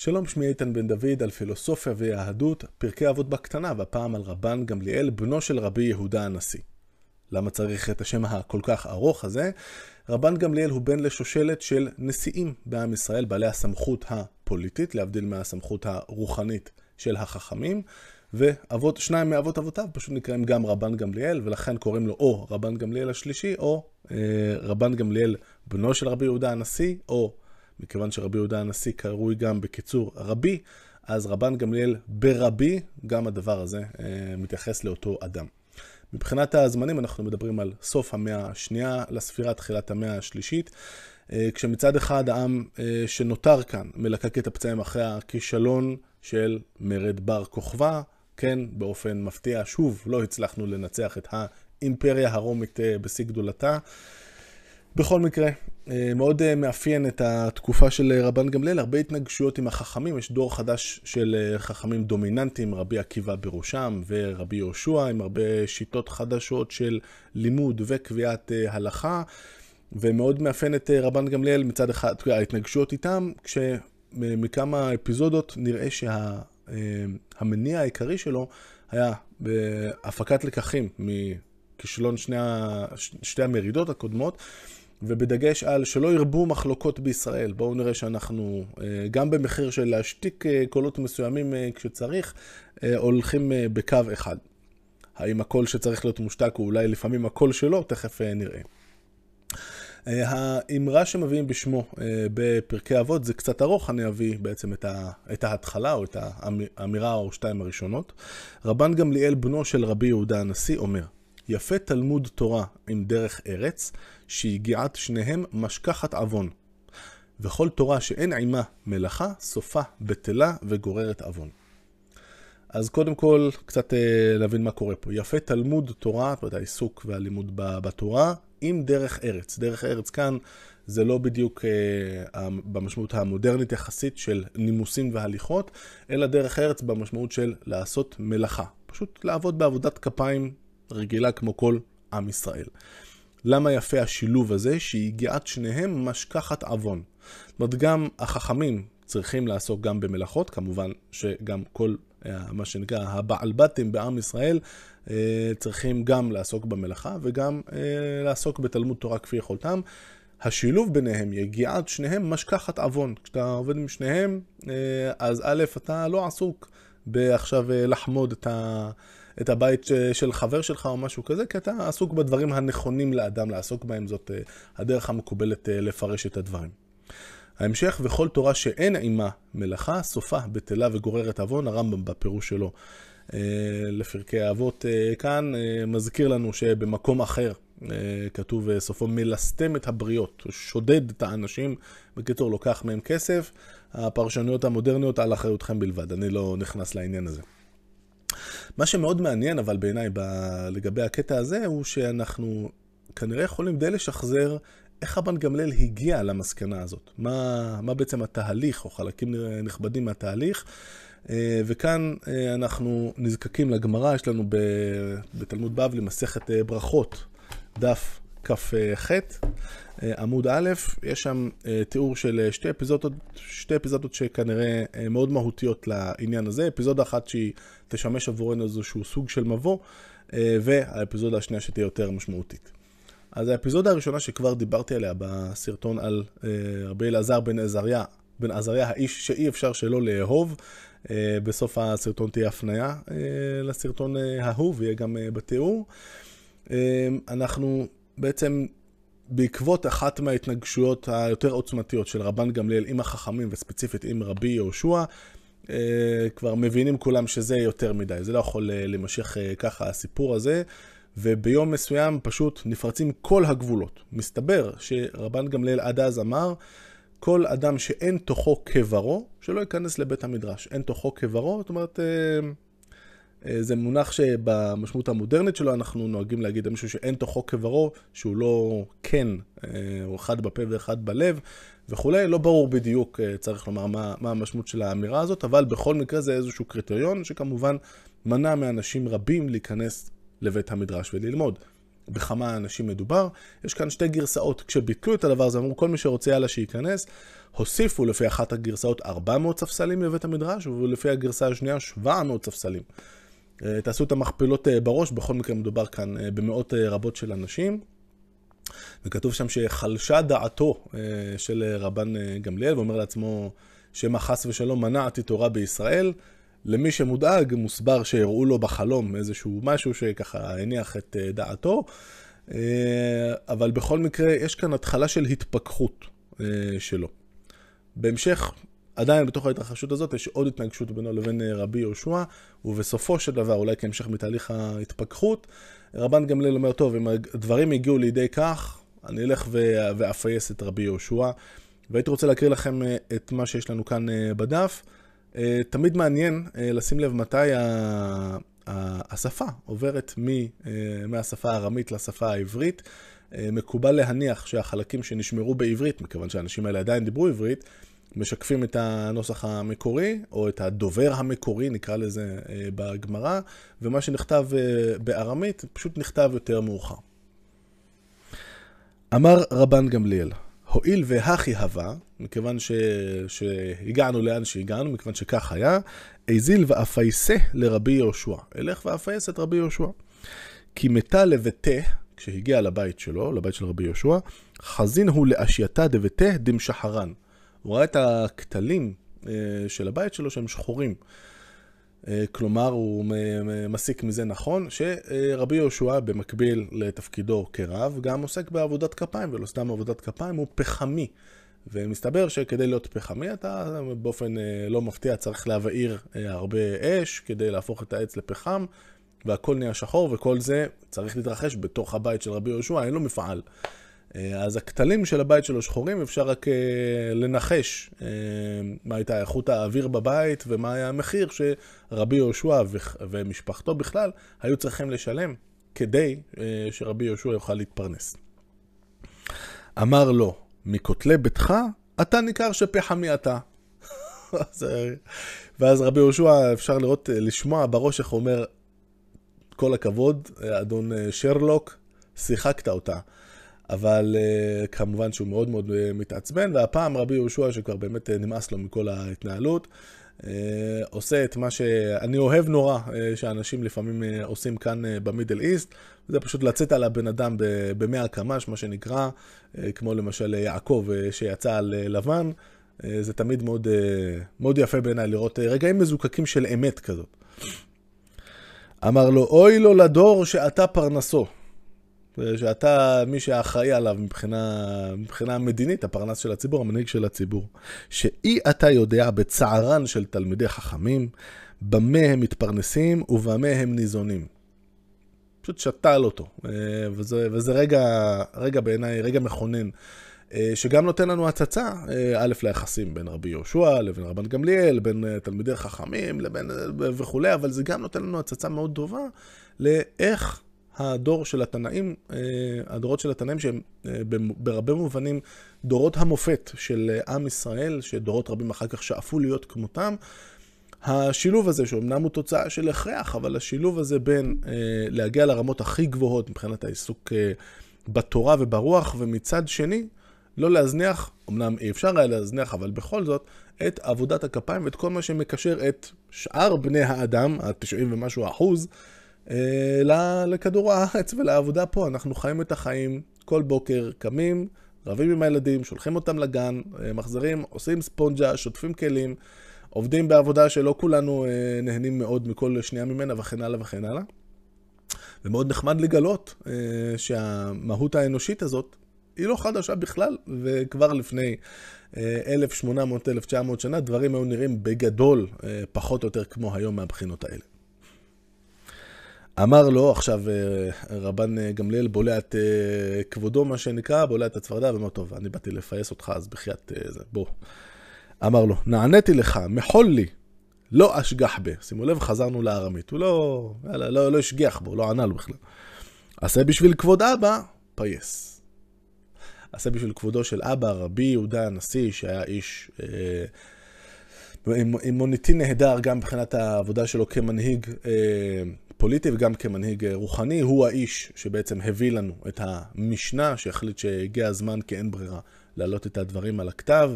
שלום, שמי איתן בן דוד על פילוסופיה ויהדות, פרקי אבות בקטנה, והפעם על רבן גמליאל, בנו של רבי יהודה הנשיא. למה צריך את השם הכל כך ארוך הזה? רבן גמליאל הוא בן לשושלת של נשיאים בעם ישראל, בעלי הסמכות הפוליטית, להבדיל מהסמכות הרוחנית של החכמים, ואבות, שניים מאבות אבותיו פשוט נקראים גם רבן גמליאל, ולכן קוראים לו או רבן גמליאל השלישי, או אה, רבן גמליאל בנו של רבי יהודה הנשיא, או מכיוון שרבי יהודה הנשיא קרוי גם בקיצור רבי, אז רבן גמליאל ברבי, גם הדבר הזה אה, מתייחס לאותו אדם. מבחינת הזמנים אנחנו מדברים על סוף המאה השנייה לספירה, תחילת המאה השלישית, אה, כשמצד אחד העם אה, שנותר כאן מלקק את הפצעים אחרי הכישלון של מרד בר כוכבא, כן, באופן מפתיע, שוב, לא הצלחנו לנצח את האימפריה הרומית בשיא גדולתה. בכל מקרה, אה, מאוד אה, מאפיין את התקופה של אה, רבן גמליאל, הרבה התנגשויות עם החכמים, יש דור חדש של חכמים דומיננטיים, רבי עקיבא בראשם ורבי יהושע, עם הרבה שיטות חדשות של לימוד וקביעת הלכה, ומאוד מאפיין את רבן גמליאל מצד אחד, ההתנגשויות איתם, כשמכמה אפיזודות נראה שהמניע שה, העיקרי שלו היה בהפקת לקחים מכישלון שני, שתי המרידות הקודמות. ובדגש על שלא ירבו מחלוקות בישראל. בואו נראה שאנחנו, אה, גם במחיר של להשתיק אה, קולות מסוימים אה, כשצריך, הולכים בקו אחד. האם הקול שצריך להיות מושתק הוא אולי לפעמים הקול שלו? תכף נראה. האמרה שמביאים בשמו בפרקי אבות זה קצת ארוך, אני אביא בעצם את ההתחלה או את האמירה או שתיים הראשונות. רבן גמליאל, בנו של רבי יהודה הנשיא, אומר, יפה תלמוד תורה עם דרך ארץ, שיגיעת שניהם משכחת עוון. וכל תורה שאין עימה מלאכה, סופה בטלה וגוררת עוון. אז קודם כל, קצת אה, להבין מה קורה פה. יפה תלמוד תורה, זאת אומרת העיסוק והלימוד בתורה, עם דרך ארץ. דרך ארץ כאן זה לא בדיוק אה, במשמעות המודרנית יחסית של נימוסים והליכות, אלא דרך ארץ במשמעות של לעשות מלאכה. פשוט לעבוד בעבודת כפיים רגילה כמו כל עם ישראל. למה יפה השילוב הזה? שיגיעת שניהם משכחת עוון. זאת אומרת, גם החכמים צריכים לעסוק גם במלאכות, כמובן שגם כל אה, מה שנקרא הבעל בתים בעם ישראל אה, צריכים גם לעסוק במלאכה וגם אה, לעסוק בתלמוד תורה כפי יכולתם. השילוב ביניהם, יגיעת שניהם, משכחת עוון. כשאתה עובד עם שניהם, אז א', אתה לא עסוק בעכשיו לחמוד את ה... את הבית של חבר שלך או משהו כזה, כי אתה עסוק בדברים הנכונים לאדם לעסוק בהם, זאת אה, הדרך המקובלת אה, לפרש את הדברים. ההמשך, וכל תורה שאין עימה מלאכה, סופה בטלה וגוררת עוון, הרמב"ם בפירוש שלו אה, לפרקי האבות כאן, מזכיר לנו שבמקום אחר כתוב סופו מלסתם את הבריות, שודד את האנשים, בקיצור לוקח מהם כסף, הפרשנויות המודרניות על אחריותכם בלבד, אני לא נכנס לעניין הזה. מה שמאוד מעניין אבל בעיניי ב- לגבי הקטע הזה, הוא שאנחנו כנראה יכולים די לשחזר איך רבן גמליאל הגיע למסקנה הזאת. מה, מה בעצם התהליך, או חלקים נכבדים מהתהליך. אה, וכאן אה, אנחנו נזקקים לגמרא, יש לנו בתלמוד בבלי מסכת אה, ברכות, דף כ"ח. אה, עמוד א', יש שם אה, תיאור של אה, שתי אפיזודות, שתי אפיזודות שכנראה מאוד מהותיות לעניין הזה. אפיזודה אחת שהיא תשמש עבורנו איזשהו סוג של מבוא, והאפיזודה השנייה שתהיה יותר משמעותית. אז האפיזודה הראשונה שכבר דיברתי עליה בסרטון על רבי אלעזר בן עזריה, בן עזריה האיש שאי אפשר שלא לאהוב, בסוף הסרטון תהיה הפנייה לסרטון ההוא ויהיה גם בתיאור. אנחנו בעצם בעקבות אחת מההתנגשויות היותר עוצמתיות של רבן גמליאל עם החכמים, וספציפית עם רבי יהושע, אה, כבר מבינים כולם שזה יותר מדי, זה לא יכול אה, להימשך אה, ככה הסיפור הזה, וביום מסוים פשוט נפרצים כל הגבולות. מסתבר שרבן גמליאל עד אז אמר, כל אדם שאין תוכו כברו, שלא ייכנס לבית המדרש. אין תוכו כברו, זאת אומרת... אה, זה מונח שבמשמעות המודרנית שלו אנחנו נוהגים להגיד למישהו שאין תוכו כברו, שהוא לא כן, אה, הוא אחד בפה ואחד בלב וכולי. לא ברור בדיוק, אה, צריך לומר, מה, מה המשמעות של האמירה הזאת, אבל בכל מקרה זה איזשהו קריטריון שכמובן מנע מאנשים רבים להיכנס לבית המדרש וללמוד. בכמה אנשים מדובר. יש כאן שתי גרסאות. כשביטלו את הדבר הזה, אמרו כל מי שרוצה יאללה שייכנס. הוסיפו לפי אחת הגרסאות 400 ספסלים לבית המדרש, ולפי הגרסה השנייה 700 ספסלים. אה, תעשו את המכפלות אה, בראש, בכל מקרה מדובר כאן אה, במאות רבות של אנשים. וכתוב שם שחלשה דעתו של רבן גמליאל, ואומר לעצמו, שמא חס ושלום מנעתי תורה בישראל. למי שמודאג, מוסבר שהראו לו בחלום איזשהו משהו שככה הניח את דעתו. אבל בכל מקרה, יש כאן התחלה של התפכחות שלו. בהמשך, עדיין בתוך ההתרחשות הזאת יש עוד התנגשות בינו לבין אה, רבי יהושע, ובסופו של דבר, אולי כהמשך מתהליך ההתפכחות, רבן גמליאל אומר, טוב, אם הדברים הגיעו לידי כך, אני אלך ואפייס את רבי יהושע. והייתי רוצה להקריא לכם אה, את מה שיש לנו כאן אה, בדף. תמיד מעניין לשים לב מתי השפה עוברת מהשפה הארמית לשפה העברית. מקובל להניח שהחלקים שנשמרו בעברית, מכיוון שהאנשים האלה עדיין דיברו עברית, משקפים את הנוסח המקורי, או את הדובר המקורי, נקרא לזה אה, בגמרא, ומה שנכתב אה, בארמית פשוט נכתב יותר מאוחר. אמר רבן גמליאל, הואיל והכי הווה, מכיוון ש... שהגענו לאן שהגענו, מכיוון שכך היה, הזיל ואפייסה לרבי יהושע. אלך ואפייס את רבי יהושע. כי מתה לביתה, כשהגיע לבית שלו, לבית של רבי יהושע, חזין הוא לאשייתא דביתה דמשחרן. הוא ראה את הכתלים אה, של הבית שלו שהם שחורים. אה, כלומר, הוא מסיק מזה נכון, שרבי יהושע, במקביל לתפקידו כרב, גם עוסק בעבודת כפיים, ולא סתם עבודת כפיים, הוא פחמי. ומסתבר שכדי להיות פחמי אתה באופן אה, לא מפתיע צריך להבעיר הרבה אש כדי להפוך את העץ לפחם והכל נהיה שחור וכל זה צריך להתרחש בתוך הבית של רבי יהושע, אין לו מפעל. אה, אז הכתלים של הבית שלו שחורים, אפשר רק uh, לנחש uh, מה הייתה איכות האוויר בבית ומה היה המחיר שרבי יהושע ומשפחתו בכלל היו צריכים לשלם כדי שרבי יהושע יוכל להתפרנס. אמר לו, מכותלי ביתך, אתה ניכר שפחמי אתה. ואז רבי יהושע, אפשר לראות, לשמוע בראש איך הוא אומר, כל הכבוד, אדון שרלוק, שיחקת אותה. אבל uh, כמובן שהוא מאוד מאוד uh, מתעצבן, והפעם רבי יהושע, שכבר באמת נמאס לו מכל ההתנהלות, עושה את מה שאני אוהב נורא, שאנשים לפעמים עושים כאן במידל איסט, זה פשוט לצאת על הבן אדם במאה קמ"ש, מה שנקרא, כמו למשל יעקב שיצא על לבן, זה תמיד מאוד, מאוד יפה בעיניי לראות רגעים מזוקקים של אמת כזאת. אמר לו, אוי לו לדור שאתה פרנסו. שאתה מי שאחראי עליו מבחינה, מבחינה מדינית, הפרנס של הציבור, המנהיג של הציבור. שאי אתה יודע בצערן של תלמידי חכמים, במה הם מתפרנסים ובמה הם ניזונים. פשוט שתל אותו, אה, וזה, וזה רגע, רגע בעיניי, רגע מכונן. אה, שגם נותן לנו הצצה, אה, א', ליחסים בין רבי יהושע לבין רבן גמליאל, בין תלמידי חכמים לבין וכולי, אבל זה גם נותן לנו הצצה מאוד טובה לאיך הדור של התנאים, אה, הדורות של התנאים שהם אה, בהרבה מובנים דורות המופת של אה, עם ישראל, שדורות רבים אחר כך שאפו להיות כמותם. השילוב הזה, שאומנם הוא תוצאה של הכרח, אבל השילוב הזה בין להגיע לרמות הכי גבוהות מבחינת העיסוק בתורה וברוח, ומצד שני, לא להזניח, אמנם אי אפשר היה להזניח, אבל בכל זאת, את עבודת הכפיים ואת כל מה שמקשר את שאר בני האדם, ה-90 ומשהו אחוז, אה, לכדור הארץ ולעבודה פה. אנחנו חיים את החיים כל בוקר, קמים, רבים עם הילדים, שולחים אותם לגן, אה, מחזירים, עושים ספונג'ה, שוטפים כלים, עובדים בעבודה שלא כולנו אה, נהנים מאוד מכל שנייה ממנה וכן הלאה וכן הלאה. ומאוד נחמד לגלות שהמהות האנושית הזאת היא לא חדשה בכלל, וכבר לפני 1800-1900 שנה דברים היו נראים בגדול פחות או יותר כמו היום מהבחינות האלה. אמר לו, עכשיו אה, רבן אה, גמליאל בולע את אה, כבודו, מה שנקרא, בולע את הצפרדע, ואמר, טוב, אני באתי לפייס אותך, אז בחייאת זה, בוא. אמר לו, נעניתי לך, מחול לי, לא אשגח בה. שימו לב, חזרנו לארמית. הוא לא, לא, לא, לא השגיח בו, לא ענה לו בכלל. עשה בשביל כבוד אבא, פייס. עשה בשביל כבודו של אבא, רבי יהודה הנשיא, שהיה איש... אה, עם מוניטין נהדר גם מבחינת העבודה שלו כמנהיג פוליטי וגם כמנהיג רוחני. הוא האיש שבעצם הביא לנו את המשנה, שהחליט שהגיע הזמן כי אין ברירה להעלות את הדברים על הכתב,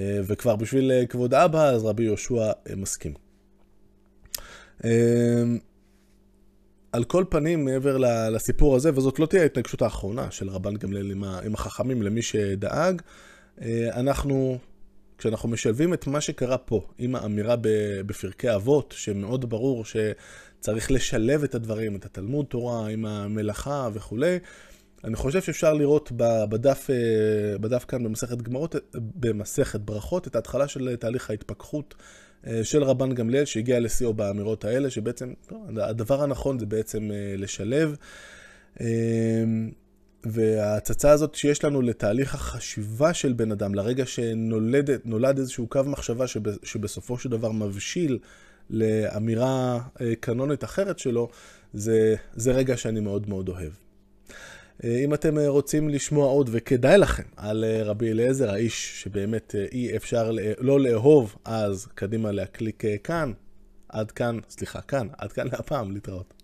וכבר בשביל כבוד אבא, אז רבי יהושע מסכים. על כל פנים, מעבר לסיפור הזה, וזאת לא תהיה ההתנגשות האחרונה של רבן גמליאל עם החכמים, למי שדאג, אנחנו, כשאנחנו משלבים את מה שקרה פה עם האמירה בפרקי אבות, שמאוד ברור שצריך לשלב את הדברים, את התלמוד תורה עם המלאכה וכולי, אני חושב שאפשר לראות בדף, בדף כאן במסכת גמרות, במסכת ברכות, את ההתחלה של תהליך ההתפכחות אה, של רבן גמליאל שהגיע לשיאו באמירות האלה, שבעצם הדבר הנכון זה בעצם אה, לשלב. אה, וההצצה הזאת שיש לנו לתהליך החשיבה של בן אדם, לרגע שנולד איזשהו קו מחשבה שבסופו של דבר מבשיל לאמירה קנונית אחרת שלו, זה, זה רגע שאני מאוד מאוד אוהב. אה, אם אתם אה, רוצים לשמוע עוד, וכדאי לכם, על אה, רבי אליעזר, האיש שבאמת אי אפשר לא לאהוב, אז קדימה להקליק כאן. עד כאן, סליחה, כאן, עד כאן להפעם, להתראות.